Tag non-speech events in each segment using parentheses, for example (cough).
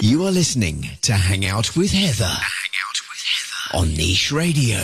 You are listening to Hang Out with Heather. Hang Out with Heather on Niche Radio.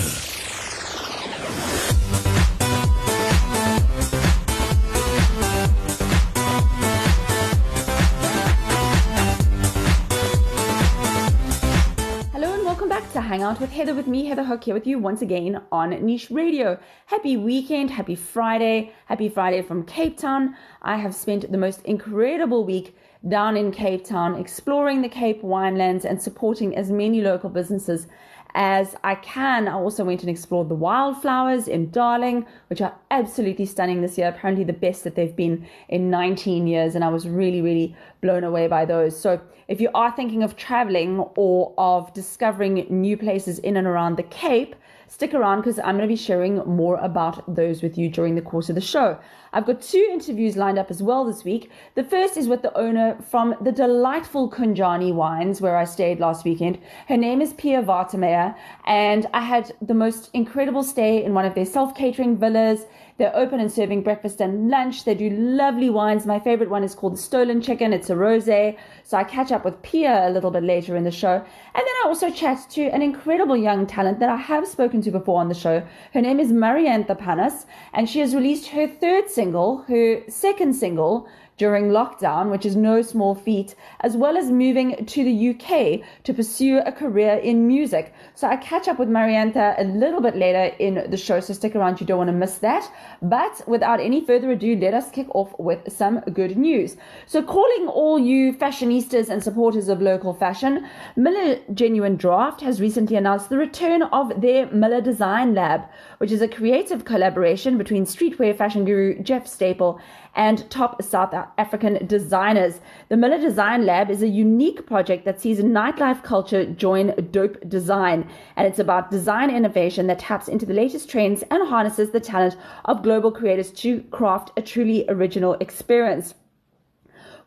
Hello and welcome back to Hang Out with Heather with me, Heather Hook, here with you once again on Niche Radio. Happy weekend, happy Friday, happy Friday from Cape Town. I have spent the most incredible week down in Cape Town exploring the Cape winelands and supporting as many local businesses as I can. I also went and explored the wildflowers in Darling, which are absolutely stunning this year. Apparently, the best that they've been in 19 years, and I was really, really blown away by those. So, if you are thinking of traveling or of discovering new places in and around the Cape, stick around because I'm going to be sharing more about those with you during the course of the show. I've got two interviews lined up as well this week. The first is with the owner from the delightful Kunjani Wines, where I stayed last weekend. Her name is Pia Watermeyer, and I had the most incredible stay in one of their self catering villas. They're open and serving breakfast and lunch. They do lovely wines. My favorite one is called Stolen Chicken. It's a rosé. So I catch up with Pia a little bit later in the show. And then I also chat to an incredible young talent that I have spoken to before on the show. Her name is Mariantha Panas, and she has released her third single, her second single, during lockdown, which is no small feat, as well as moving to the UK to pursue a career in music. So I catch up with Mariantha a little bit later in the show, so stick around, you don't want to miss that. But without any further ado, let us kick off with some good news. So, calling all you fashionistas and supporters of local fashion, Miller Genuine Draft has recently announced the return of their Miller Design Lab, which is a creative collaboration between streetwear fashion guru Jeff Staple and top South African designers. The Miller Design Lab is a unique project that sees nightlife culture join dope design, and it's about design innovation that taps into the latest trends and harnesses the talent of global creators to craft a truly original experience.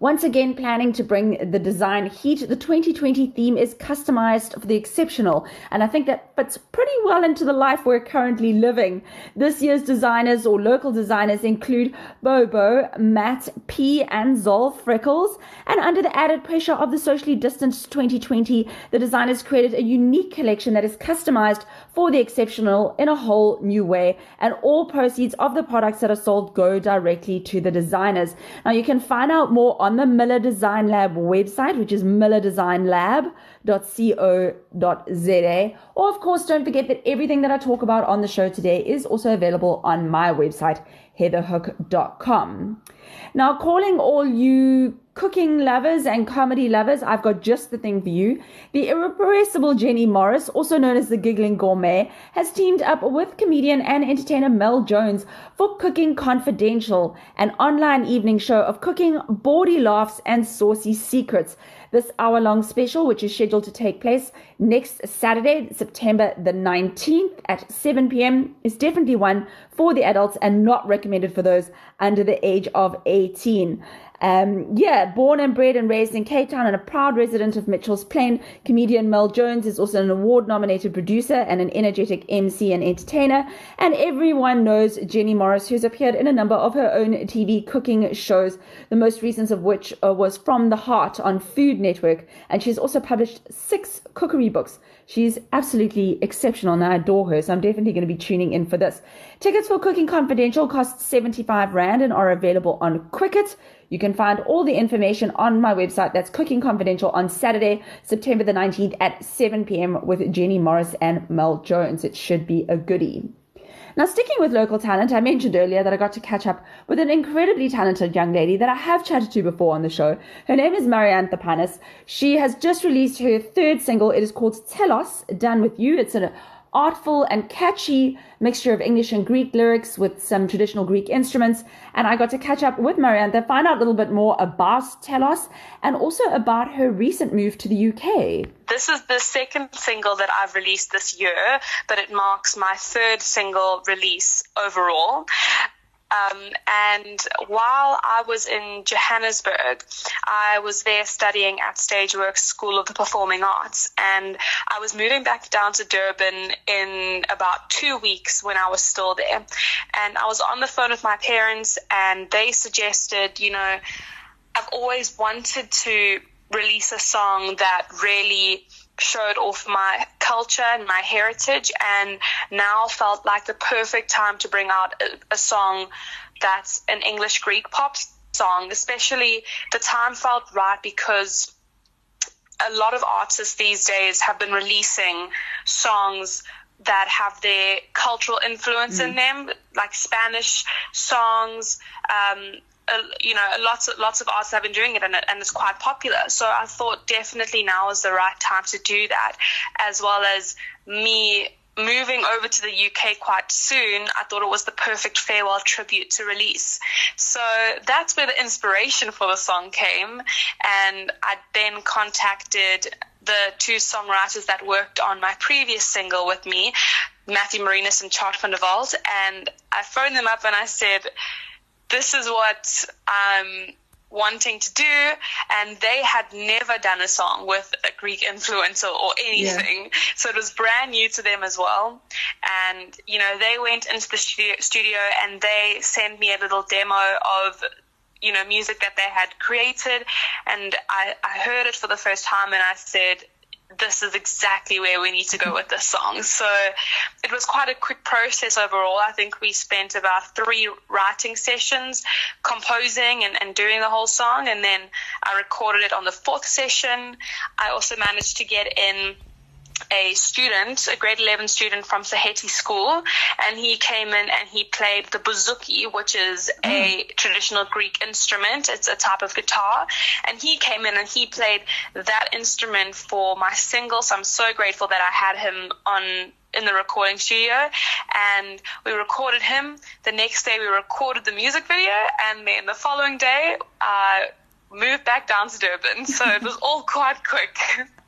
Once again, planning to bring the design heat, the 2020 theme is customized for the exceptional, and I think that fits pretty well into the life we're currently living. This year's designers or local designers include Bobo, Matt, P, and Zol Freckles. And under the added pressure of the socially distanced 2020, the designers created a unique collection that is customized for the exceptional in a whole new way, and all proceeds of the products that are sold go directly to the designers. Now, you can find out more on the Miller Design Lab website, which is millerdesignlab.co.za. Or, of course, don't forget that everything that I talk about on the show today is also available on my website, heatherhook.com. Now, calling all you cooking lovers and comedy lovers, I've got just the thing for you. The irrepressible Jenny Morris, also known as the Giggling Gourmet, has teamed up with comedian and entertainer Mel Jones for Cooking Confidential, an online evening show of cooking, bawdy laughs, and saucy secrets. This hour long special, which is scheduled to take place next Saturday, September the 19th at 7 p.m., is definitely one for the adults and not recommended for those under the age of 18. Um, yeah, born and bred and raised in Cape Town and a proud resident of Mitchell's Plain, comedian Mel Jones is also an award nominated producer and an energetic MC and entertainer. And everyone knows Jenny Morris, who's appeared in a number of her own TV cooking shows, the most recent of which uh, was From the Heart on Food Network. And she's also published six cookery books. She's absolutely exceptional and I adore her, so I'm definitely going to be tuning in for this. Tickets for Cooking Confidential cost 75 Rand and are available on Quicket. You can find all the information on my website. That's Cooking Confidential on Saturday, September the 19th at 7 p.m. with Jenny Morris and Mel Jones. It should be a goodie. Now, sticking with local talent, I mentioned earlier that I got to catch up with an incredibly talented young lady that I have chatted to before on the show. Her name is Mariantha Panas. She has just released her third single. It is called Telos, Done With You. It's an artful and catchy mixture of English and Greek lyrics with some traditional Greek instruments. And I got to catch up with Mariantha, find out a little bit more about Telos and also about her recent move to the UK. This is the second single that I've released this year, but it marks my third single release overall. Um, and while I was in Johannesburg, I was there studying at Stageworks School of the Performing Arts. And I was moving back down to Durban in about two weeks when I was still there. And I was on the phone with my parents, and they suggested, you know, I've always wanted to release a song that really showed off my culture and my heritage and now felt like the perfect time to bring out a, a song that's an English Greek pop song, especially the time felt right because a lot of artists these days have been releasing songs that have their cultural influence mm. in them, like Spanish songs. Um, you know, lots of lots of artists have been doing it, and, and it's quite popular. So I thought definitely now is the right time to do that, as well as me moving over to the UK quite soon, I thought it was the perfect farewell tribute to release. So that's where the inspiration for the song came. And I then contacted the two songwriters that worked on my previous single with me, Matthew Marinas and Chart van der Walt. And I phoned them up and I said, this is what I'm wanting to do. And they had never done a song with a greek influencer or, or anything. Yeah. so it was brand new to them as well. And you know they went into the studio, studio and they sent me a little demo of you know music that they had created. And I, I heard it for the first time and i said this is exactly where we need to go with this song. So it was quite a quick process overall. I think we spent about three writing sessions composing and, and doing the whole song. And then I recorded it on the fourth session. I also managed to get in a student, a grade 11 student from Saheti School, and he came in and he played the bouzouki, which is mm. a traditional Greek instrument. It's a type of guitar. And he came in and he played that instrument for my single. So I'm so grateful that I had him on in the recording studio and we recorded him. The next day we recorded the music video and then the following day I uh, moved back down to Durban. So it was all quite quick. (laughs)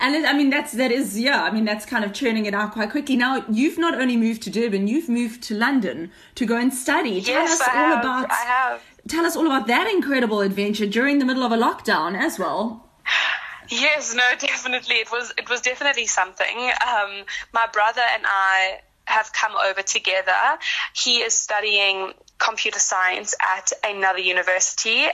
And it, I mean, that's that is yeah. I mean, that's kind of churning it out quite quickly. Now you've not only moved to Durban, you've moved to London to go and study. Tell yes, us I all have. about. I have. Tell us all about that incredible adventure during the middle of a lockdown as well. Yes, no, (laughs) definitely. It was it was definitely something. Um, my brother and I have come over together. He is studying computer science at another university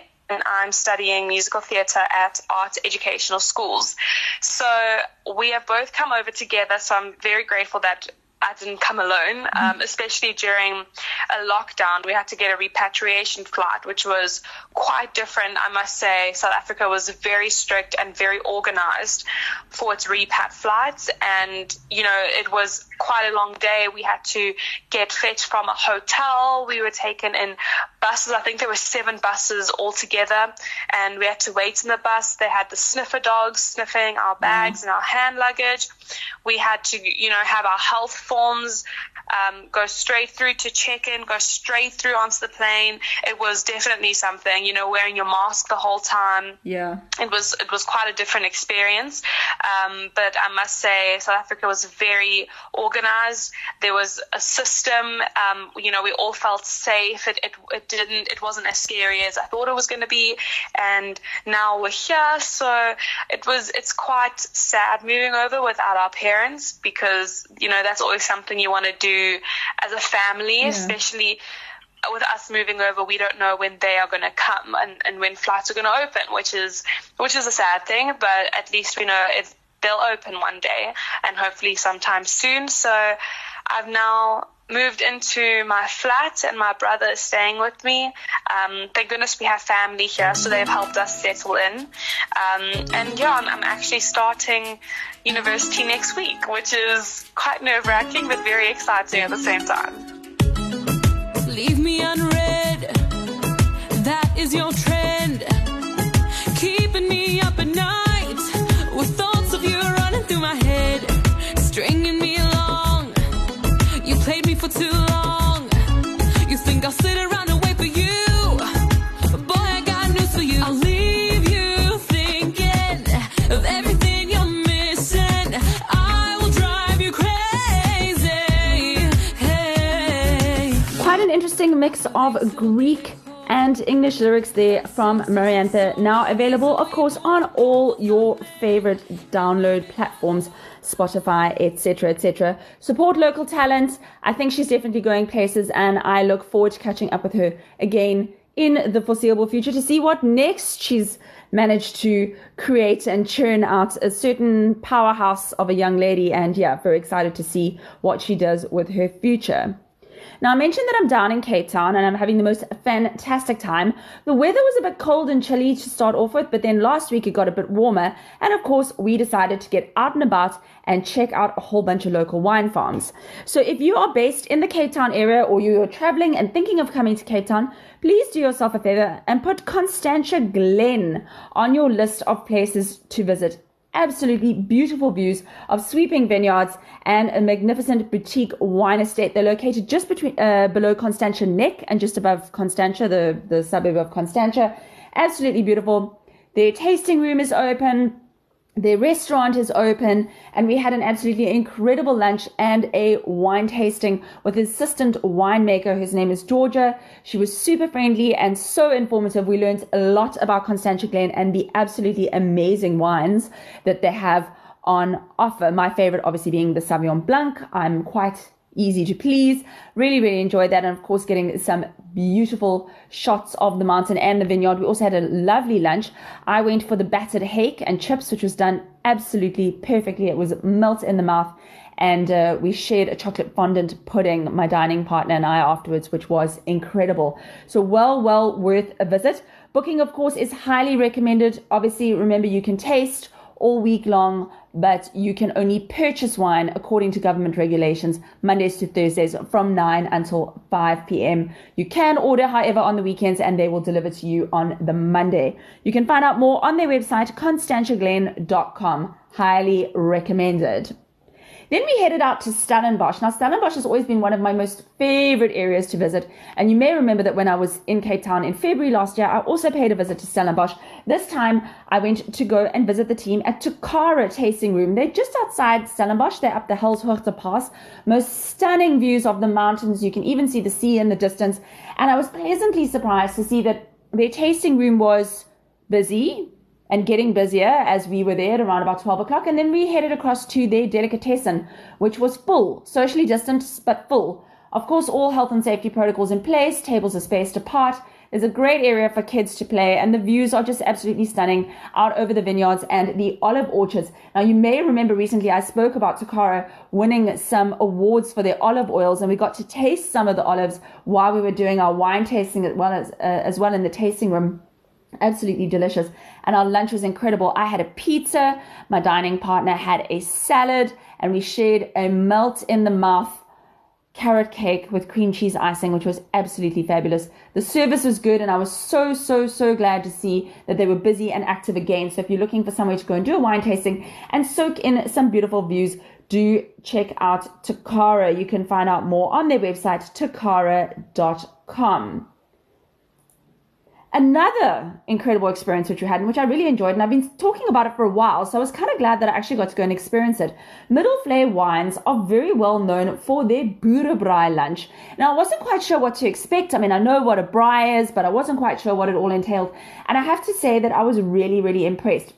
I'm studying musical theatre at art educational schools. So we have both come over together. So I'm very grateful that I didn't come alone, mm-hmm. um, especially during a lockdown. We had to get a repatriation flight, which was quite different, I must say. South Africa was very strict and very organized for its repat flights. And, you know, it was quite a long day. We had to get fetched from a hotel. We were taken in buses. I think there were seven buses altogether. And we had to wait in the bus. They had the sniffer dogs sniffing our bags mm-hmm. and our hand luggage. We had to, you know, have our health forms um, go straight through to check in, go straight through onto the plane. It was definitely something, you know, wearing your mask the whole time. Yeah. It was it was quite a different experience. Um, but I must say, South Africa was very organized. There was a system. Um, you know, we all felt safe. It, it it didn't it wasn't as scary as I thought it was going to be. And now we're here, so it was it's quite sad moving over without our parents because you know that's always something you want to do as a family, yeah. especially with us moving over, we don't know when they are going to come and, and when flights are going to open, which is which is a sad thing. But at least we know if they'll open one day and hopefully sometime soon. So I've now moved into my flat and my brother is staying with me. Um, thank goodness we have family here, so they've helped us settle in. Um, and yeah, I'm, actually starting university next week, which is quite nerve wracking but very exciting at the same time. Leave me unread. That is your trend. For too long. You think I'll sit around and wait for you? Boy, I got news for you. I'll leave you thinking of everything you're missing. I will drive you crazy. Hey. Quite an interesting mix of Greek and English lyrics there from Mariantha. Now available, of course, on all your favorite download platforms, Spotify, etc., etc. Support local talent. I think she's definitely going places, and I look forward to catching up with her again in the foreseeable future to see what next she's managed to create and churn out a certain powerhouse of a young lady. And yeah, very excited to see what she does with her future. Now, I mentioned that I'm down in Cape Town and I'm having the most fantastic time. The weather was a bit cold and chilly to start off with, but then last week it got a bit warmer. And of course, we decided to get out and about and check out a whole bunch of local wine farms. So if you are based in the Cape Town area or you're traveling and thinking of coming to Cape Town, please do yourself a favor and put Constantia Glen on your list of places to visit absolutely beautiful views of sweeping vineyards and a magnificent boutique wine estate. They're located just between uh, below Constantia Neck and just above Constantia, the, the suburb of Constantia. Absolutely beautiful. Their tasting room is open. The restaurant is open, and we had an absolutely incredible lunch and a wine tasting with his assistant winemaker. Whose name is Georgia. She was super friendly and so informative. We learned a lot about Constantia Glen and the absolutely amazing wines that they have on offer. My favorite, obviously, being the Sauvignon Blanc. I'm quite easy to please. Really, really enjoyed that. And of course, getting some beautiful shots of the mountain and the vineyard. We also had a lovely lunch. I went for the battered hake and chips, which was done absolutely perfectly. It was melt in the mouth. And uh, we shared a chocolate fondant pudding, my dining partner and I afterwards, which was incredible. So, well, well worth a visit. Booking, of course, is highly recommended. Obviously, remember you can taste all week long, but you can only purchase wine according to government regulations Mondays to Thursdays from 9 until 5 p.m. You can order, however, on the weekends and they will deliver to you on the Monday. You can find out more on their website, constantiaglen.com. Highly recommended. Then we headed out to Stellenbosch. Now, Stellenbosch has always been one of my most favorite areas to visit. And you may remember that when I was in Cape Town in February last year, I also paid a visit to Stellenbosch. This time, I went to go and visit the team at Tokara Tasting Room. They're just outside Stellenbosch. They're up the Helshoogte Pass. Most stunning views of the mountains. You can even see the sea in the distance. And I was pleasantly surprised to see that their tasting room was busy and getting busier as we were there at around about 12 o'clock. And then we headed across to their delicatessen, which was full, socially distanced, but full. Of course, all health and safety protocols in place, tables are spaced apart. There's a great area for kids to play, and the views are just absolutely stunning out over the vineyards and the olive orchards. Now, you may remember recently I spoke about Tokara winning some awards for their olive oils, and we got to taste some of the olives while we were doing our wine tasting as well as, uh, as well in the tasting room absolutely delicious. And our lunch was incredible. I had a pizza, my dining partner had a salad, and we shared a melt in the mouth carrot cake with cream cheese icing, which was absolutely fabulous. The service was good, and I was so, so, so glad to see that they were busy and active again. So if you're looking for somewhere to go and do a wine tasting and soak in some beautiful views, do check out Tokara. You can find out more on their website, tokara.com. Another incredible experience which we had and which I really enjoyed, and I've been talking about it for a while, so I was kind of glad that I actually got to go and experience it. Middelvlei Wines are very well known for their boerebraai lunch. Now, I wasn't quite sure what to expect. I mean, I know what a braai is, but I wasn't quite sure what it all entailed. And I have to say that I was really, really impressed.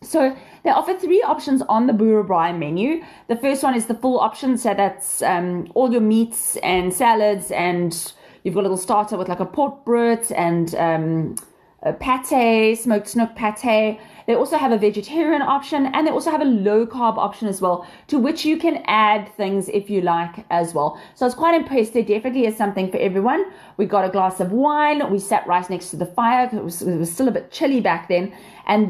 So they offer three options on the boerebraai menu. The first one is the full option, so that's um, all your meats and salads and You've got a little starter with like a port potbrood and um, a pate, smoked snook pate. They also have a vegetarian option and they also have a low carb option as well, to which you can add things if you like as well. So I was quite impressed. There definitely is something for everyone. We got a glass of wine. We sat right next to the fire. It was, it was still a bit chilly back then. And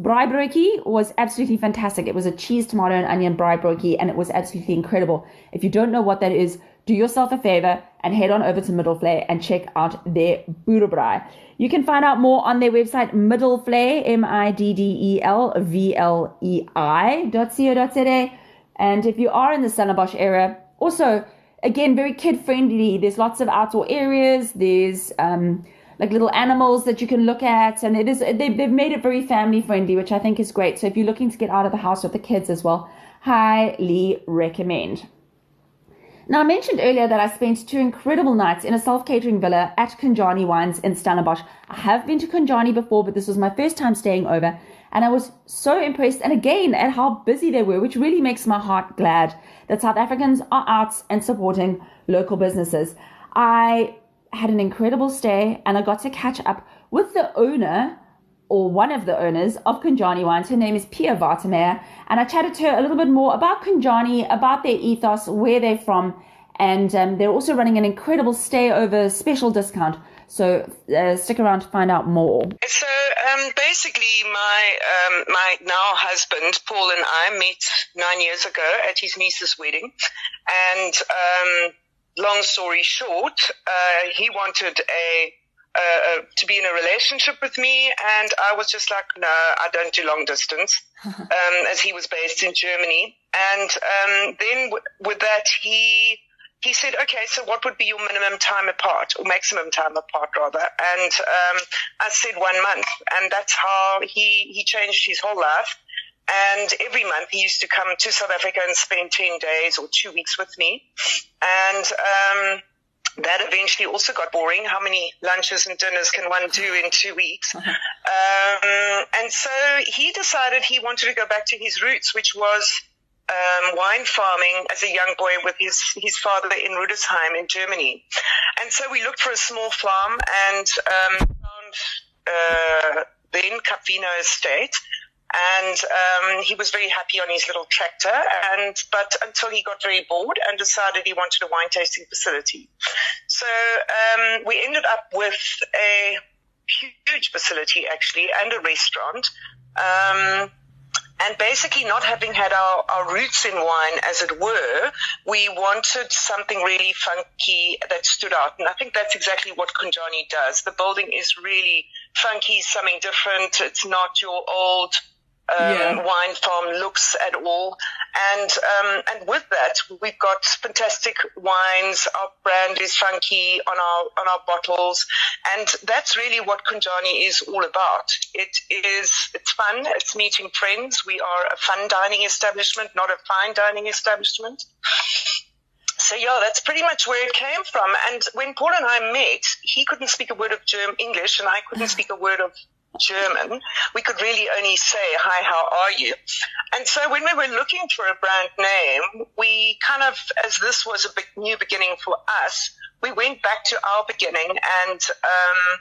braaibroodjie was absolutely fantastic. It was a cheese, tomato, and onion braaibroodjie, and it was absolutely incredible. If you don't know what that is, do yourself a favor and head on over to Middelvlei and check out their boerebraai. You can find out more on their website, Middelvlei, M-I-D-D-E-L-V-L-E-I dot co. Dot co.za. And if you are in the Stellenbosch area, also, again, very kid friendly. There's lots of outdoor areas. There's, um, like little animals that you can look at and it is they, they've made it very family friendly which i think is great so if you're looking to get out of the house with the kids as well highly recommend now, I mentioned earlier that I spent two incredible nights in a self catering villa at Kunjani Wines in Stellenbosch. I have been to Kunjani before, but this was my first time staying over, and I was so impressed and again at how busy they were, which really makes my heart glad that South Africans are out and supporting local businesses. I had an incredible stay and I got to catch up with the owner or one of the owners of Kunjani Wines. Her name is Pia Watermeyer. And I chatted to her a little bit more about Kunjani, about their ethos, where they're from. And um, they're also running an incredible stay over special discount. So uh, stick around to find out more. So um, basically, my um, my now husband Paul and I met nine years ago at his niece's wedding, and um, long story short, uh, he wanted a uh, to be in a relationship with me, and I was just like, no, I don't do long distance, (laughs) um, as he was based in Germany. And um, then w- with that, he he said, okay, so what would be your minimum time apart, or maximum time apart, rather? And um, I said one month, and that's how he he changed his whole life. And every month he used to come to South Africa and spend 10 days or two weeks with me. And, um, that eventually also got boring. How many lunches and dinners can one do in two weeks? (laughs) um, and so he decided he wanted to go back to his roots, which was um, wine farming as a young boy with his, his father in Rudesheim in Germany. And so we looked for a small farm and um, found uh, then Capvino Estate and um, he was very happy on his little tractor. And but until he got very bored and decided he wanted a wine tasting facility, so um, we ended up with a huge facility actually and a restaurant. Um, and basically, not having had our, our roots in wine, as it were, we wanted something really funky that stood out. And I think that's exactly what Kunjani does. The building is really funky, something different. It's not your old um, yeah. wine farm looks at all. And um, and with that, we've got fantastic wines. Our brand is funky on our on our bottles, and that's really what Kunjani is all about. It is it's fun. It's meeting friends. We are a fun dining establishment, not a fine dining establishment. So yeah, that's pretty much where it came from. And when Paul and I met, he couldn't speak a word of German English, and I couldn't (laughs) speak a word of German, we could really only say, hi, how are you? And so when we were looking for a brand name, we kind of, as this was a big, new beginning for us, we went back to our beginning and, um,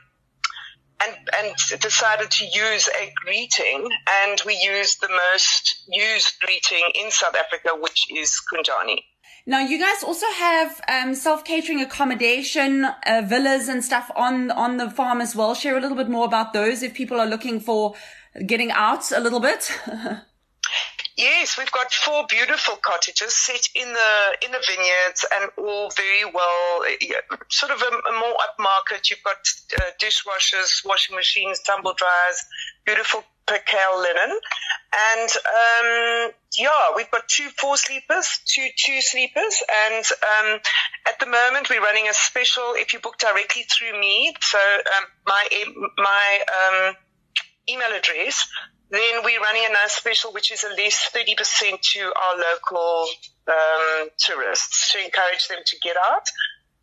and, and decided to use a greeting and we used the most used greeting in South Africa, which is Kunjani. Now, you guys also have um, self catering accommodation, uh, villas, and stuff on on the farm as well. Share a little bit more about those if people are looking for getting out a little bit. (laughs) Yes, we've got four beautiful cottages set in the in the vineyards and all very well, sort of a, a more upmarket. You've got uh, dishwashers, washing machines, tumble dryers, beautiful percale linen, and um, yeah, we've got two four sleepers, two two sleepers, and um, at the moment we're running a special. If you book directly through me, so um, my my um, email address then we're running a nice special, which is at least 30% to our local um, tourists to encourage them to get out.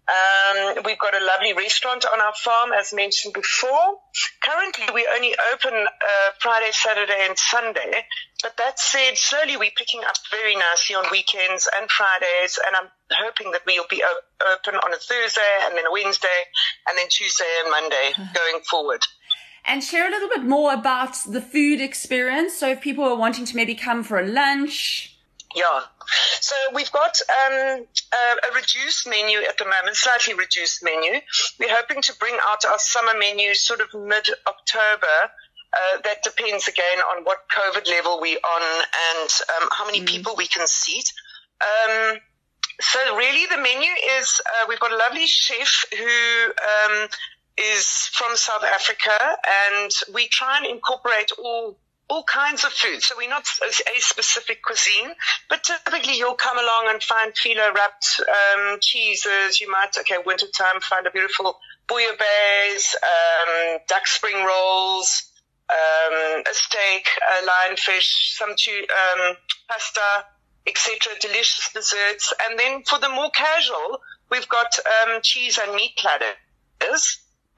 Um, we've got a lovely restaurant on our farm, as mentioned before. Currently, we only open uh, Friday, Saturday, and Sunday. But that said, slowly we're picking up very nicely on weekends and Fridays, and I'm hoping that we'll be op- open on a Thursday, and then a Wednesday, and then Tuesday and Monday (laughs) going forward and share a little bit more about the food experience. So if people are wanting to maybe come for a lunch. Yeah. So we've got um, a, a, reduced menu at the moment, slightly reduced menu. We're hoping to bring out our summer menu sort of mid October. Uh, that depends again on what COVID level we're on and um, how many mm. people we can seat. Um, so really the menu is, uh, we've got a lovely chef who, um, is from South Africa, and we try and incorporate all all kinds of food. So we're not a specific cuisine, but typically you'll come along and find filo wrapped um, cheeses. You might, okay, wintertime, find a beautiful bouillabaisse, um, duck spring rolls, um, a steak, a lionfish, some um, pasta, etc. Delicious desserts. And then for the more casual, we've got um, cheese and meat platters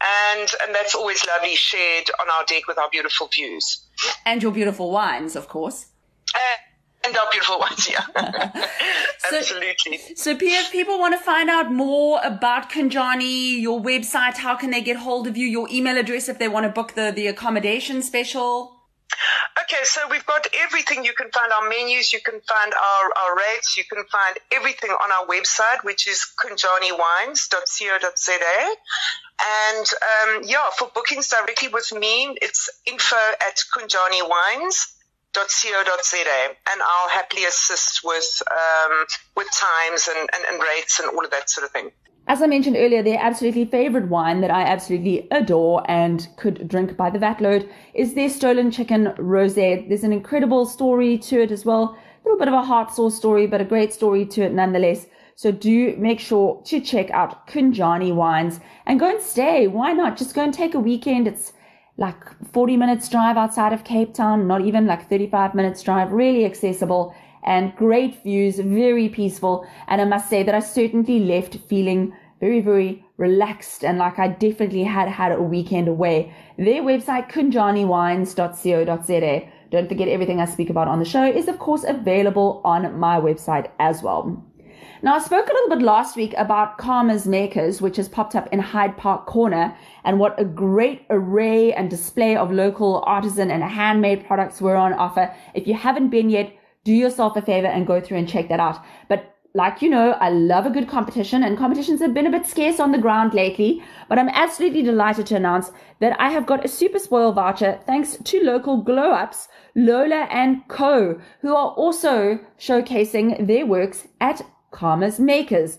and and that's always lovely shared on our deck with our beautiful views and your beautiful wines of course uh, and our beautiful wines yeah (laughs) (laughs) Absolutely. So, Pia, if people want to find out more about Kunjani, your website, how can they get hold of you? Your email address if they want to book the, the accommodation special? Okay, so we've got everything. You can find our menus, you can find our, our rates, you can find everything on our website, which is kunjaniwines.co.za. And um, yeah, for bookings directly with me, it's info at kunjaniwines.co.za. And I'll happily assist with, um, with times and, and, and rates and all of that sort of thing. As I mentioned earlier, their absolutely favorite wine that I absolutely adore and could drink by the vatload is their Stolen Chicken Rosé. There's an incredible story to it as well. A little bit of a heart sore story, but a great story to it nonetheless. So do make sure to check out Kunjani Wines and go and stay. Why not? Just go and take a weekend. It's like 40 minutes drive outside of Cape Town, not even like 35 minutes drive, really accessible and great views, very peaceful. And I must say that I certainly left feeling very, very relaxed and like I definitely had had a weekend away. Their website, kunjaniwines.co.za. Don't forget everything I speak about on the show is of course available on my website as well. Now, I spoke a little bit last week about Kamers Makers, which has popped up in Hyde Park Corner, and what a great array and display of local artisan and handmade products were on offer. If you haven't been yet, do yourself a favor and go through and check that out. But like you know, I love a good competition and competitions have been a bit scarce on the ground lately, but I'm absolutely delighted to announce that I have got a super spoil voucher thanks to local glow ups, Lola and Co, who are also showcasing their works at Kamers Makers.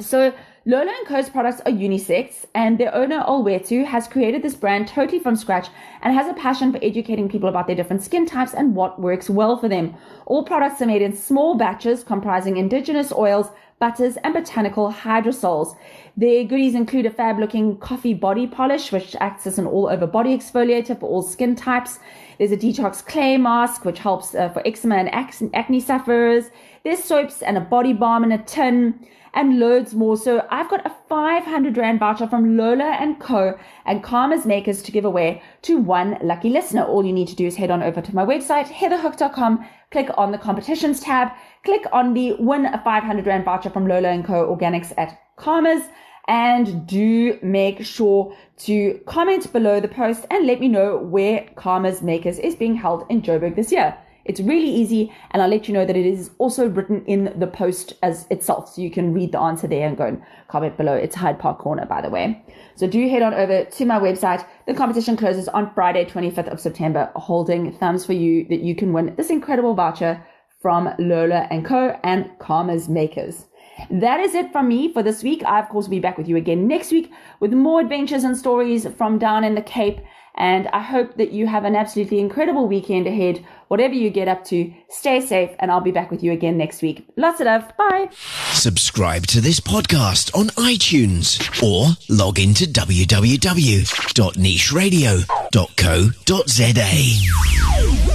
So Lola & Co.'s products are unisex, and their owner, Olwetu, has created this brand totally from scratch and has a passion for educating people about their different skin types and what works well for them. All products are made in small batches comprising indigenous oils, butters, and botanical hydrosols. Their goodies include a fab looking coffee body polish, which acts as an all over body exfoliator for all skin types. There's a detox clay mask, which helps uh, for eczema and acne sufferers. There's soaps and a body balm in a tin and loads more. So I've got a 500 Rand voucher from Lola and Co. and Kamers Makers to give away to one lucky listener. All you need to do is head on over to my website, heatherhook.com, click on the competitions tab, click on the win a 500 Rand voucher from Lola and Co. Organics at Kamers and do make sure to comment below the post and let me know where Karma's Makers is being held in Joburg this year. It's really easy, and I'll let you know that it is also written in the post as itself, so you can read the answer there and go and comment below. It's Hyde Park Corner, by the way. So do head on over to my website. The competition closes on Friday, 25th of September, holding thumbs for you that you can win this incredible voucher from Lola and Co. and Kamers Makers. That is it from me for this week. I, of course, will be back with you again next week with more adventures and stories from down in the Cape. And I hope that you have an absolutely incredible weekend ahead. Whatever you get up to, stay safe, and I'll be back with you again next week. Lots of love. Bye. Subscribe to this podcast on iTunes or log into www.nicheradio.co.za.